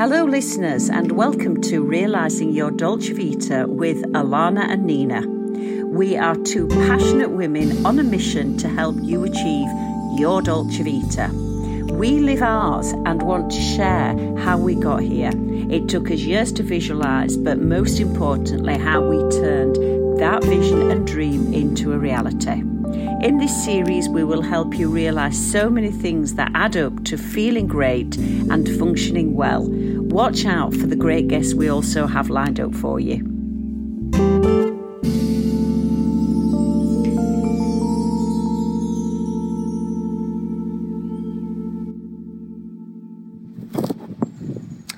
Hello, listeners, and welcome to Realising Your Dolce Vita with Alana and Nina. We are two passionate women on a mission to help you achieve your Dolce Vita. We live ours and want to share how we got here. It took us years to visualise, but most importantly, how we turned that vision and dream into a reality. In this series, we will help you realise so many things that add up to feeling great and functioning well. Watch out for the great guests we also have lined up for you.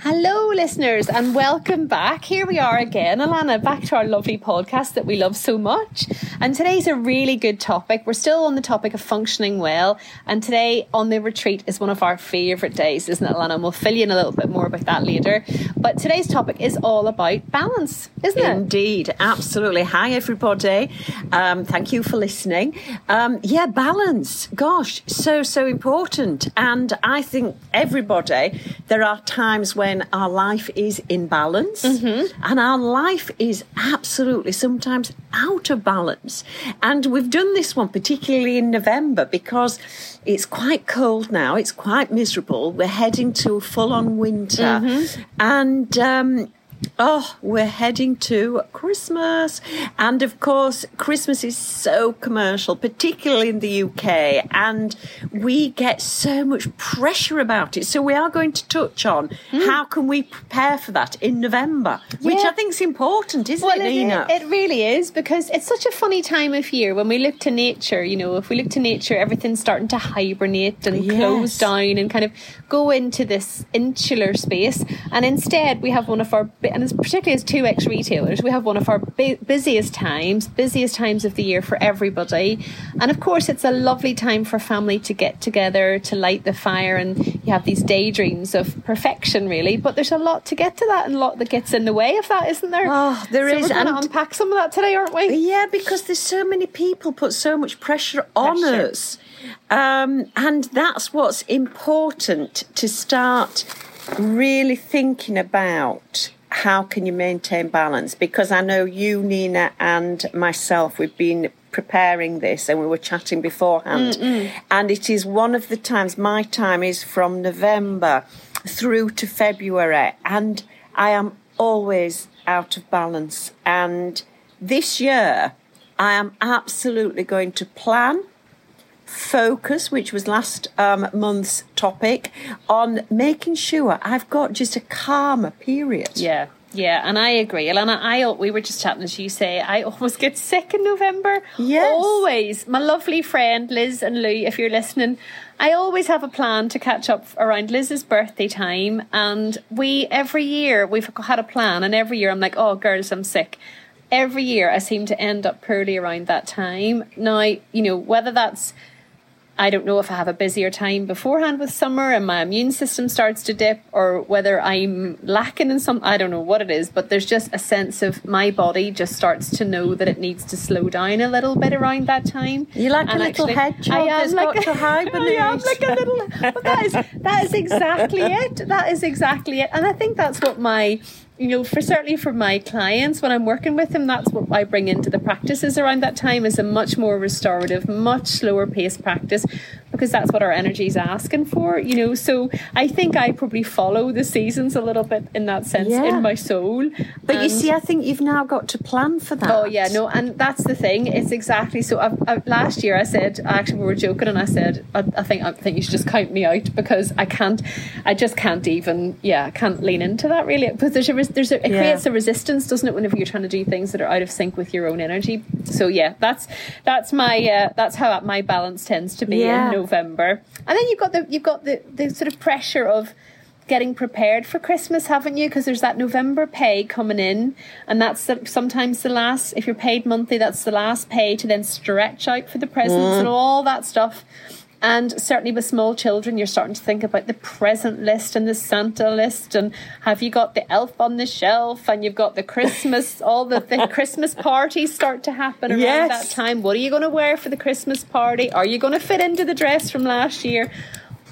Hello, listeners, and welcome back. Here we are again, Alana, back to our lovely podcast that we love so much. And today's a really good topic. We're still on the topic of functioning well, and today on the retreat is one of our favourite days, isn't it, Alana? And we'll fill you in a little bit more about that later. But today's topic is all about balance, isn't it? Indeed, absolutely. Hi, everybody. Um, thank you for listening. Um, yeah, balance. Gosh, so, so important. And I think everybody, there are times when our life is in balance Mm-hmm. and our life is absolutely sometimes out of balance. And we've done this one particularly in November because it's quite cold now, it's quite miserable. We're heading to full on winter. Mm-hmm. And, um, Oh, we're heading to Christmas. And of course, Christmas is so commercial, particularly in the UK, and we get so much pressure about it. So we are going to touch on how can we prepare for that in November, which Hmm. I think is important, isn't Well, it, it, Nina? it really is because it's such a funny time of year when we look to nature. You know, if we look to nature, everything's starting to hibernate and Yes. close down and kind of go into this insular space. And instead, we have one of our, and particularly as two ex retailers, we have one of our bu- busiest times, busiest times of the year for everybody. And of course, it's a lovely time for family to get together, to light the fire, and you have these daydreams of perfection, really. But there's a lot to get to that and a lot that gets in the way of that, isn't there? Oh, there so is, We're going to unpack some of that today, aren't we? Yeah, because there's so many people put so much pressure on Pressure. us. Um, and that's what's important to start really thinking about how can you maintain balance? Because I know you Nina and myself we've been preparing this and we were chatting beforehand. Mm, mm. And it is one of the times my time is from November through to February. And I am always out of balance. And this year I am absolutely going to plan focus, which was last um, month's topic, on making sure I've got just a calmer period. Yeah. Yeah, and I agree. Alana, I we were just chatting as you say, I always get sick in November. Yes. Always. My lovely friend Liz and Lou, if you're listening, I always have a plan to catch up around Liz's birthday time and we every year we've had a plan and every year I'm like, Oh girls, I'm sick. Every year I seem to end up poorly around that time. Now, you know, whether that's I don't know if I have a busier time beforehand with summer and my immune system starts to dip or whether I'm lacking in some I don't know what it is, but there's just a sense of my body just starts to know that it needs to slow down a little bit around that time. You're like a little actually, hedgehog I am like got to hibernate. I am like a little but that is that is exactly it. That is exactly it. And I think that's what my you know, for certainly for my clients when I'm working with them, that's what I bring into the practices around that time is a much more restorative, much slower paced practice because that's what our energy is asking for, you know. So I think I probably follow the seasons a little bit in that sense Yeah. in my soul. But you see, I think you've now got to plan for that. Oh yeah, no, and that's the thing. It's exactly so. I've, i last year, I said actually we were joking, and I said I, I think I think you should just count me out because I can't, I just can't even, yeah, I can't lean into that really because there's a there's a, it Yeah. creates a resistance, doesn't it, whenever you're trying to do things that are out of sync with your own energy. So yeah, that's that's my uh, that's how my balance tends to be Yeah. in November, and then you've got the you've got the the sort of pressure of getting prepared for Christmas, haven't you? Because there's that November pay coming in, and that's the, sometimes the last. If you're paid monthly, that's the last pay to then stretch out for the presents and mm. all that stuff. And certainly with small children, you're starting to think about the present list and the Santa list, and have you got the elf on the shelf, and you've got the Christmas, all the, the Christmas parties start to happen around Yes. that time. What are you going to wear for the Christmas party? Are you going to fit into the dress from last year?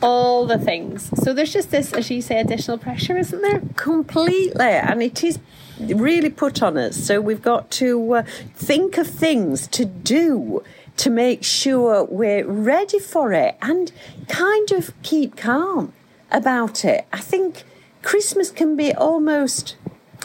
all the things. So there's just this, as you say, additional pressure, isn't there? Completely, and it is really put on us. So we've got to uh, think of things to do to make sure we're ready for it and kind of keep calm about it. I think Christmas can be almost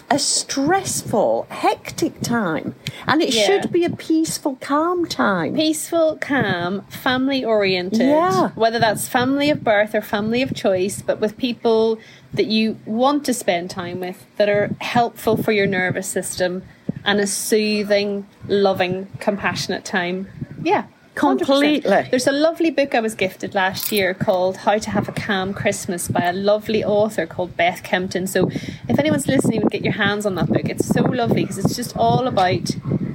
a stressful, hectic time, and it Yeah. should be a peaceful, calm time. Peaceful, calm, family oriented. Yeah. Whether that's family of birth or family of choice, but with people that you want to spend time with that are helpful for your nervous system and a soothing, loving, compassionate time. Yeah. 100%. Completely. There's a lovely book I was gifted last year called How to Have a Calm Christmas by a lovely author called Beth Kempton. So if anyone's listening, get your hands on that book. It's so lovely because it's just all about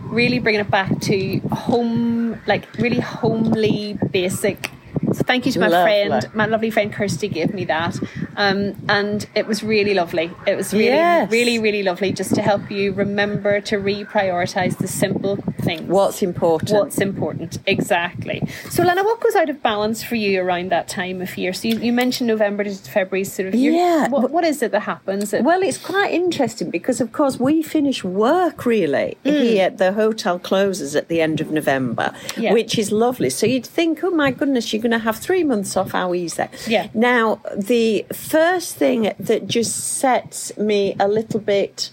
really bringing it back to home, like really homely, basic. So thank you to my Lovely. friend, my lovely friend Kirsty gave me that, um, and it was really lovely. It was really, Yes. really, really lovely just to help you remember to reprioritize the simple things. What's important? What's important, exactly. So, Lana, what goes out of balance for you around that time of year? So, you, you mentioned November to February, sort of. your- Yeah. What, what is it that happens? It- Well, it's quite interesting because, of course, we finish work really hmm. here. The hotel closes at the end of November, Yeah. which is lovely. So you'd think, oh my goodness, you're going to have three months off. How easy? Yeah. Now, the first thing that just sets me a little bit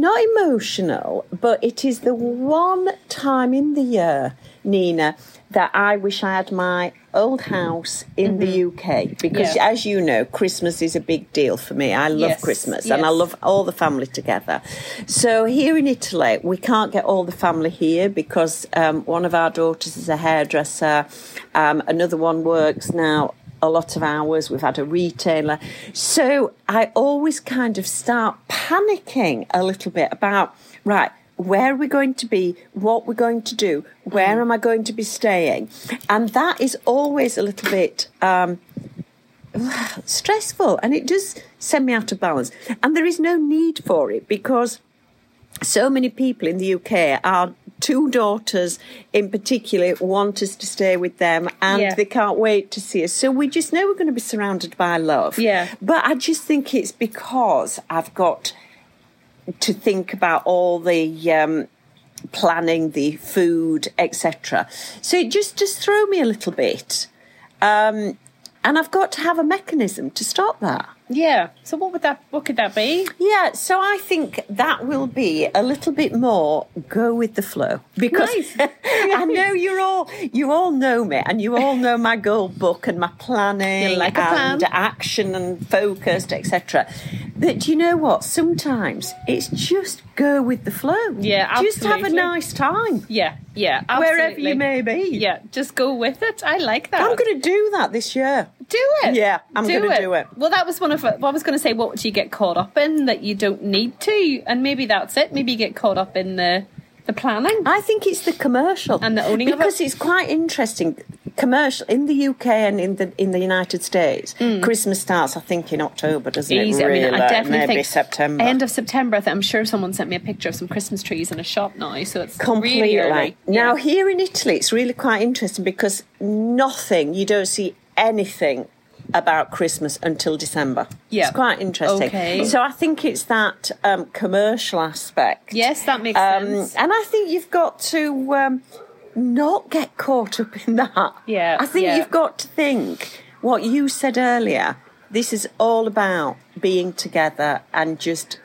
not emotional, but it is the one time in the year, Nina, that I wish I had my old house in the UK because, Mm-hmm. Yeah. as you know, Christmas is a big deal for me. I love Yes, Christmas and I love all the family together. So here in Italy, we can't get all the family here because um, one of our daughters is a hairdresser, um, another one works now a lot of hours. We've had a retailer. So I always kind of start panicking a little bit about, right, where are we going to be? What we're going to do? Where am I going to be staying? And that is always a little bit um, stressful and it does send me out of balance. And there is no need for it because so many people in the UK, our two daughters in particular, want us to stay with them and Yeah. they can't wait to see us. So we just know we're going to be surrounded by love. Yeah. But I just think it's because I've got to think about all the. Um, planning the food etc so it just just throw me a little bit um and i've got to have a mechanism to stop that yeah. So, what would that? What could that be? yeah, so I think that will be a little bit more go with the flow because Nice. I know you're all you all know me and you all know my goal book and my planning like and plan. action and focused etc. But do you know what? Sometimes it's just go with the flow. Yeah, just have a nice time Yeah, yeah. wherever you may be. Yeah, just go with it. I like that. I'm going to do that this year. do it. Yeah, I'm gonna do it. Well, that was one of. Well, I was going to say, what do you get caught up in that you don't need to, and maybe that's it. Maybe you get caught up in the the planning. I think it's the commercial And the owning of it. because it's quite interesting. Commercial in the UK and in the in the United States, Christmas starts I think in October, doesn't Mm. Easy. it? Really, I mean, I definitely maybe think September. End of September. I think, I'm sure someone sent me a picture of some Christmas trees in a shop now, so it's Completely. really. Now here in Italy, it's really quite interesting because nothing you don't see anything about Christmas until December. Yeah. it's quite interesting. Okay. So I think it's that um, commercial aspect. Yes, that makes Um, sense. And I think you've got to um, not get caught up in that. Yeah, I think yeah. you've got to think what you said earlier. This is all about being together and just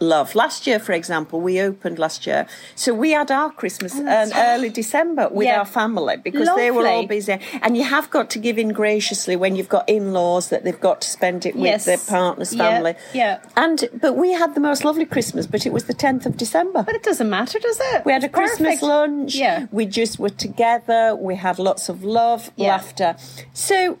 love. Last year, for example, we opened last year. So we had our Christmas oh, in early December with Yeah. our family because they were all busy. And you have got to give in graciously when you've got in laws that they've got to spend it with Yes. their partner's family. yeah. And but we had the most lovely Christmas, but it was the tenth of December. but it doesn't matter, does it? We had a It's Christmas lunch. Yeah. We just were together. We had lots of love, Yeah. laughter. So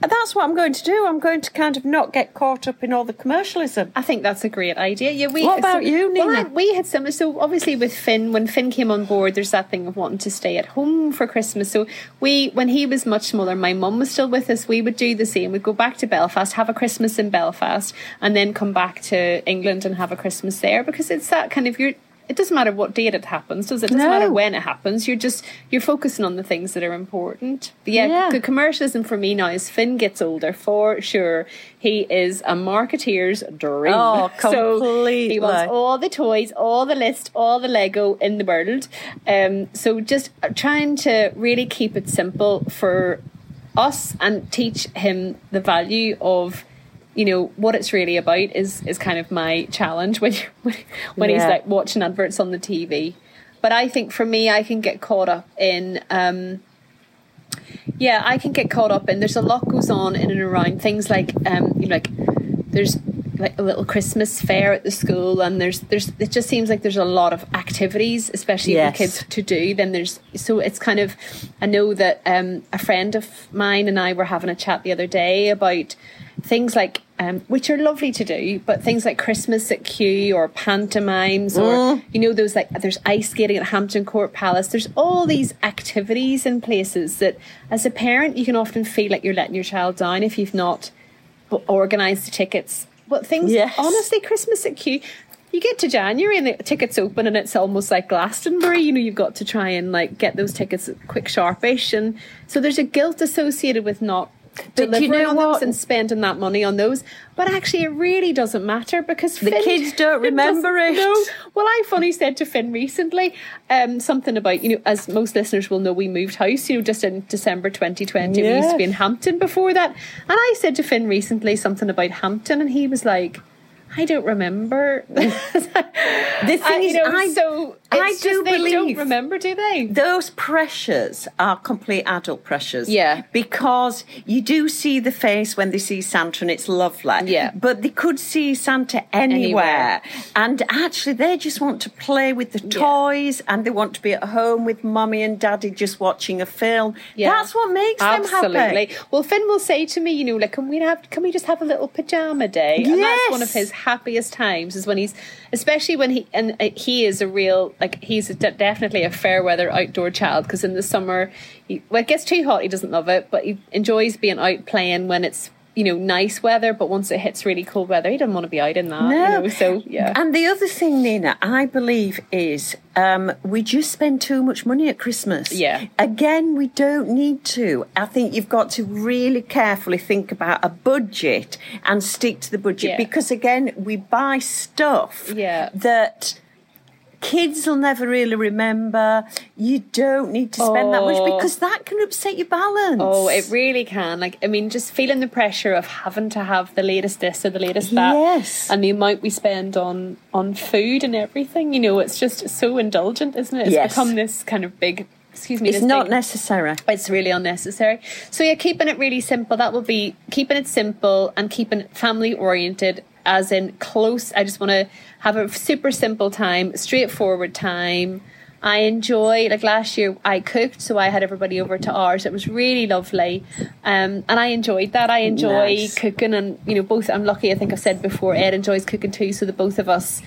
that's what I'm going to do. I'm going to kind of not get caught up in all the commercialism. I think that's a great idea. Yeah, we. What about you, Nina? I- we had some. So obviously, with Finn, when Finn came on board, there's that thing of wanting to stay at home for Christmas. So we, when he was much smaller, my mum was still with us. We would do the same. We'd go back to Belfast, have a Christmas in Belfast, and then come back to England and have a Christmas there because it's that kind of you're it doesn't matter what date it happens, does it? It doesn't No. matter when it happens. You're just you're focusing on the things that are important. But yeah, Yeah. the commercialism for me now as Finn gets older, for sure, he is a marketeer's dream. Oh, So he wants all the toys, all the list, all the Lego in the world. Um, so just trying to really keep it simple for us and teach him the value of you know what it's really about is is kind of my challenge when you, when, when he's like watching adverts on the TV. But I think for me, I can get caught up in. Um, yeah, I can get caught up in. There's a lot goes on in and around things like, um, you know, like there's like a little Christmas fair at the school, and there's there's it just seems like there's a lot of activities, especially Yes. for kids to do. Then there's so it's kind of I know that um, a friend of mine and I were having a chat the other day about things like um, which are lovely to do, but things like Christmas at Kew or pantomimes or you know those like there's ice skating at Hampton Court Palace. There's all these activities and places that as a parent you can often feel like you're letting your child down if you've not organised the tickets. But things Yes. honestly, Christmas at Kew. You get to January and the tickets open and it's almost like Glastonbury. You know, you've got to try and like get those tickets quick sharpish, and so there's a guilt associated with not Do you delivering know on what? those and spending that money on those. But actually, it really doesn't matter because The Finn kids don't remember it. know. Well, I funny said to Finn recently um, something about you know, as most listeners will know, we moved house. You know, just in December 2020, we used to be in Hampton before that, and I said to Finn recently something about Hampton, and he was like. I don't remember. The thing I, is, know, I, so I do just they don't remember, do they? those pressures are complete adult pressures. Yeah. Because you do see the face when they see Santa and it's lovely. Yeah. But they could see Santa anywhere. Anywhere. And actually, they just want to play with the toys and they want to be at home with mummy and daddy just watching a film. Yeah. That's what makes them happy. Absolutely. Well, Finn will say to me, you know, like, can we have, can we just have a little pajama day? And that's one of Yes. his happiest times is when he's, especially when he, and uh, he is a real, like, he's a, definitely a fair weather outdoor child because in the summer, he, well, it gets too hot, he doesn't love it, but he enjoys being out playing when it's, you know, nice weather. But once it hits really cold weather, he doesn't want to be out in that. No. You know, so yeah. And the other thing, Nina, I believe is um, we just spend too much money at Christmas. Yeah. Again, we don't need to. I think you've got to really carefully think about a budget and stick to the budget Yeah. because, again, we buy stuff Yeah. that. Kids will never really remember. You don't need to spend that much Oh. because that can upset your balance. Oh, it really can. Like, I mean, just feeling the pressure of having to have the latest this or the latest that, Yes. and the amount we spend on on food and everything. You know, it's just so indulgent, isn't it? It's Yes. become this kind of big. Excuse me. It's not big- necessary. it's really unnecessary. So yeah, keeping it really simple. That will be keeping it simple and keeping it family oriented, as in close. I just want to have a super simple time, straightforward time. I enjoy like last year I cooked, so I had everybody over to ours. It was really lovely, um, and I enjoyed that. I enjoy Nice. cooking, and you know, both. I'm lucky. I think I've said before. Ed enjoys cooking too, so the both of us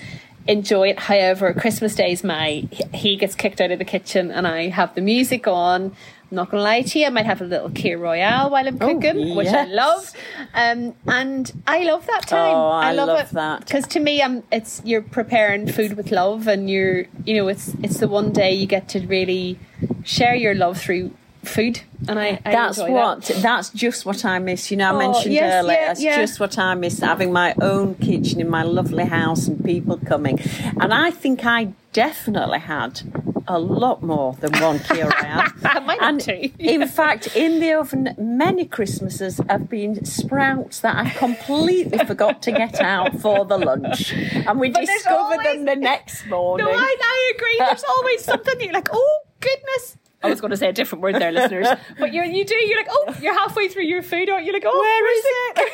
enjoy it. However, Christmas Day is my he gets kicked out of the kitchen, and I have the music on. I'm not gonna lie to you, I might have a little Kir Royale while I'm cooking, which I love, um, and I love that time. Oh, I love, love it that. because to me, um, it's you're preparing food with love, and you're you know it's it's the one day you get to really share your love through food, and I, I that's what that. that's just what I miss. You know, I Oh, mentioned yes, earlier. yeah, that's yeah. just what I miss having my own kitchen in my lovely house and people coming. And I think I definitely had a lot more than one Kira I might and two. in fact, in the oven, many Christmases have been sprouts that I completely forgot to get out for the lunch, and we But discovered them the next morning. No, I, I agree. There's always something you're like, oh goodness. I was going to say a different word there, listeners, but you you do. You're like, oh, you're halfway through your food, aren't you? Like, oh, Where is it?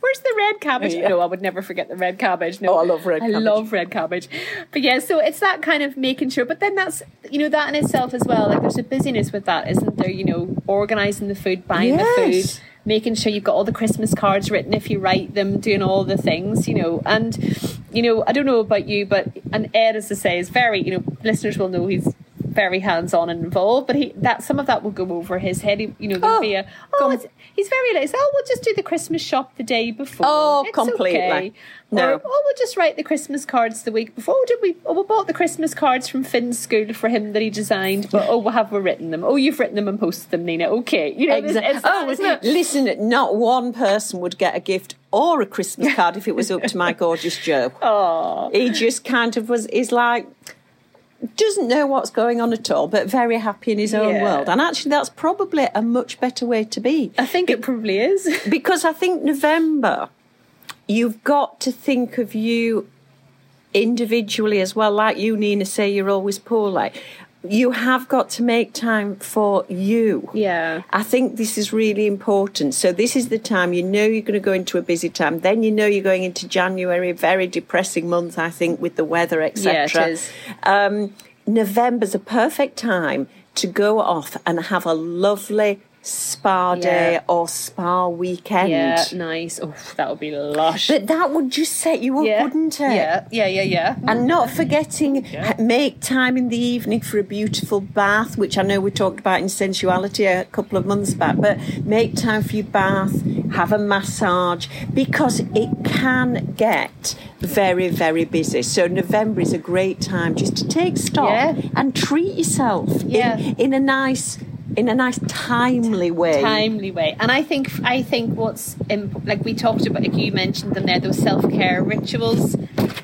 Where's the red cabbage? Yeah. No, I would never forget the red cabbage. No, Oh, I love red cabbage. I cabbage. love red cabbage. But yeah, so it's that kind of making sure. But then that's you know that in itself as well. Like there's a busyness with that, isn't there? You know, organising the food, buying the food making sure you've got all the Christmas cards written if you write them, doing all the things, you know. And, you know, I don't know about you, but, and Ed, as I say, is very, you know, listeners will know he's very hands on and involved, but he that some of that will go over his head. He, you know, there'll Oh, be a oh, oh it's, he's very like, oh, we'll just do the Christmas shop the day before. Oh, It's completely. okay." No. Or, oh, we'll just write the Christmas cards the week before. Oh, did we? Oh, we bought the Christmas cards from Finn's school for him that he designed. But oh, well, have we written them? Oh, you've written them and posted them, Nina. Okay, you know, it's, it's oh, listen, not one person would get a gift or a Christmas card if it was up to my gorgeous Joe. Oh, He just kind of was, is like, doesn't know what's going on at all, but very happy in his own Yeah. world. And actually, that's probably a much better way to be. I think it probably is. Because I think November, you've got to think of you individually as well. Like you, Nina, say you're always poorly. You have got to make time for you. Yeah. I think this is really important. So this is the time you know you're going to go into a busy time. Then you know you're going into January, very depressing month, I think, with the weather, etc. Yeah, it is. Um, November's a perfect time to go off and have a lovely spa day Yeah. or spa weekend. Yeah, nice. Oh, that would be lush. But that would just set you up, yeah. wouldn't it? Yeah, yeah, yeah, yeah. And not forgetting, ha- make time in the evening for a beautiful bath, which I know we talked about in sensuality a couple of months back. But make time for your bath, have a massage, because it can get very, very busy. So November is a great time just to take stock Yeah. and treat yourself Yeah. in, in a nice, in a nice timely way. timely way. And I think I think what's imp- like we talked about, like you mentioned them there, those self care rituals.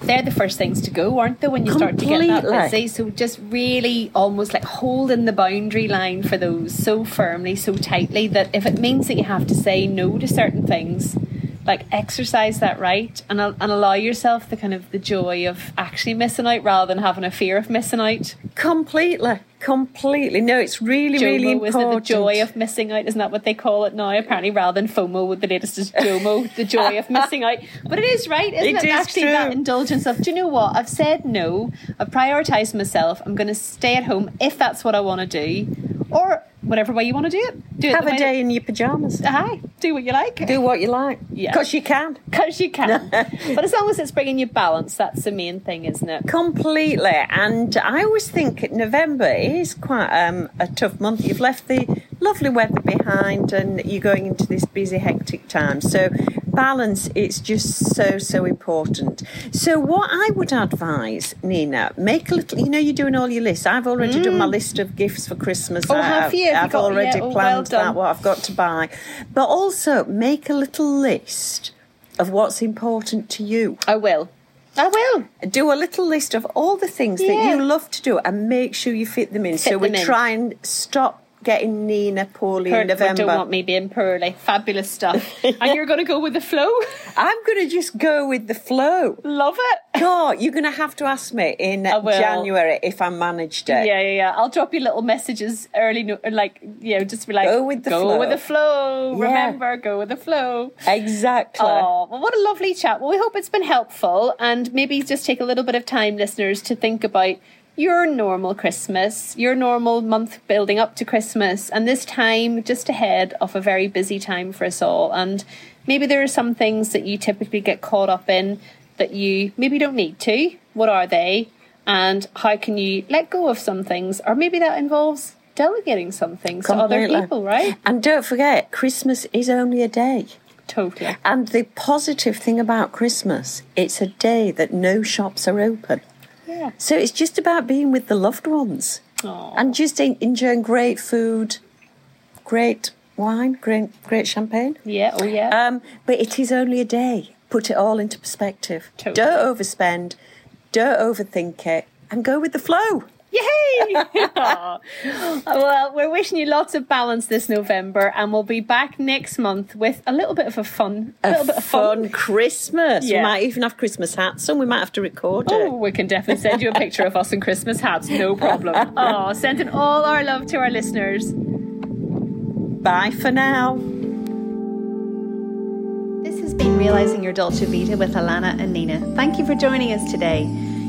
They're the first things to go, aren't they? When you start to get that Completely. busy, so just really almost like holding the boundary line for those so firmly, so tightly that if it means that you have to say no to certain things, like exercise that right and and allow yourself the kind of the joy of actually missing out rather than having a fear of missing out. Completely, completely. No, it's really, really JOMO, important. isn't it? The joy of missing out, isn't that what they call it now? Apparently, rather than FOMO, with the latest is JOMO, the joy of missing out. But it is right, isn't It it? is Actually, true. that indulgence of, do you know what? I've said no. I've prioritised myself. I'm going to stay at home if that's what I want to do, or whatever way you want to do it. Do Have the a day in your pajamas. That, aye, do what you like. Do what you like. Yeah. Because you can. Because you can. but as long as it's bringing you balance, that's the main thing, isn't it? Completely. And I always think November is quite um, a tough month. You've left the lovely weather behind and you're going into this busy, hectic time. So, balance it's just so, so important. So, what I would advise, Nina, make a little, you know, you're doing all your lists. I've already done my list of gifts for Christmas. Mm. Oh, have I've, you? Have you I've got- already yeah, oh, well planned done. that, what I've got to buy. But also make a little list of what's important to you I will. I will. do a little list of all the things that you love to do and make sure you fit them in. so we try and stop getting Nina poorly in Heard- November. Don't want me being poorly. Fabulous stuff. And you're going to go with the flow? I'm going to just go with the flow. Love it. God, you're going to have to ask me in January if I managed it. Yeah, yeah, yeah. I'll drop you little messages early, no- like you know, just be like, Go with the go flow." with the flow. Yeah. Remember, go with the flow. Exactly. Oh, well, what a lovely chat. Well, we hope it's been helpful, and maybe just take a little bit of time, listeners, to think about your normal Christmas, your normal month building up to Christmas, and this time just ahead of a very busy time for us all. And maybe there are some things that you typically get caught up in that you maybe don't need to. What are they? And how can you let go of some things? Or maybe that involves delegating some things to other people, right? And don't forget, Christmas is only a day. Totally. And the positive thing about Christmas, it's a day that no shops are open. Yeah. So it's just about being with the loved ones. Aw. and just en- enjoying great food, great wine, great great champagne. Yeah, oh yeah. Um, but it is only a day. Put it all into perspective. Totally. Don't overspend. Don't overthink it, and go with the flow. Yay! Well, we're wishing you lots of balance this November, and we'll be back next month with a little bit of a fun, a, A little bit of fun Christmas. Yeah. We might even have Christmas hats on. We might have to record Oh, it. we can definitely send you a picture of us in Christmas hats, no problem. Oh, sending all our love to our listeners. Bye for now. This has been Realising Your Dolce Vita with Alana and Nina. Thank you for joining us today.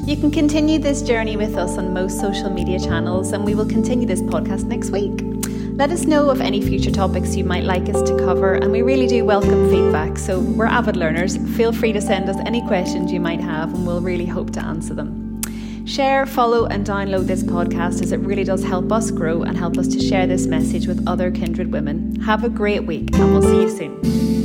You can continue this journey with us on most social media channels, and we will continue this podcast next week. Let us know of any future topics you might like us to cover, and we really do welcome feedback. So, we're avid learners. Feel free to send us any questions you might have, and we'll really hope to answer them. Share, follow, and download this podcast as it really does help us grow and help us to share this message with other kindred women. Have a great week, and we'll see you soon.